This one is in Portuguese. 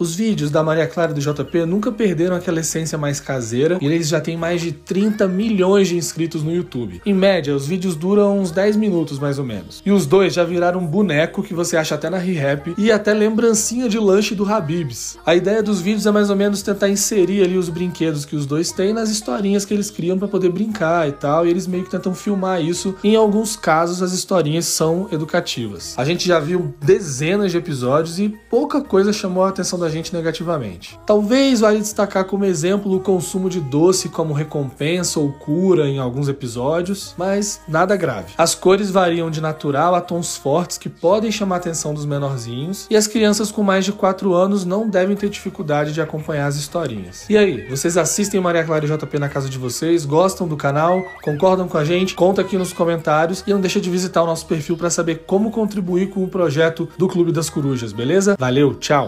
Os vídeos da Maria Clara e do JP nunca perderam aquela essência mais caseira e eles já têm mais de 30 milhões de inscritos no YouTube. Em média, os vídeos duram uns 10 minutos mais ou menos. E os dois já viraram um boneco que você acha até na ReHap e até lembrancinha de lanche do Habibs. A ideia dos vídeos é mais ou menos tentar inserir ali os brinquedos que os dois têm nas historinhas que eles criam para poder brincar e tal, e eles meio que tentam filmar isso. Em alguns casos, as historinhas são educativas. A gente já viu dezenas de episódios e pouca coisa chamou a atenção da a gente negativamente. Talvez vale destacar como exemplo o consumo de doce como recompensa ou cura em alguns episódios, mas nada grave. As cores variam de natural a tons fortes que podem chamar a atenção dos menorzinhos, e as crianças com mais de 4 anos não devem ter dificuldade de acompanhar as historinhas. E aí, vocês assistem Maria Clara e JP na casa de vocês? Gostam do canal? Concordam com a gente? Conta aqui nos comentários e não deixa de visitar o nosso perfil para saber como contribuir com o projeto do Clube das Corujas, beleza? Valeu, tchau!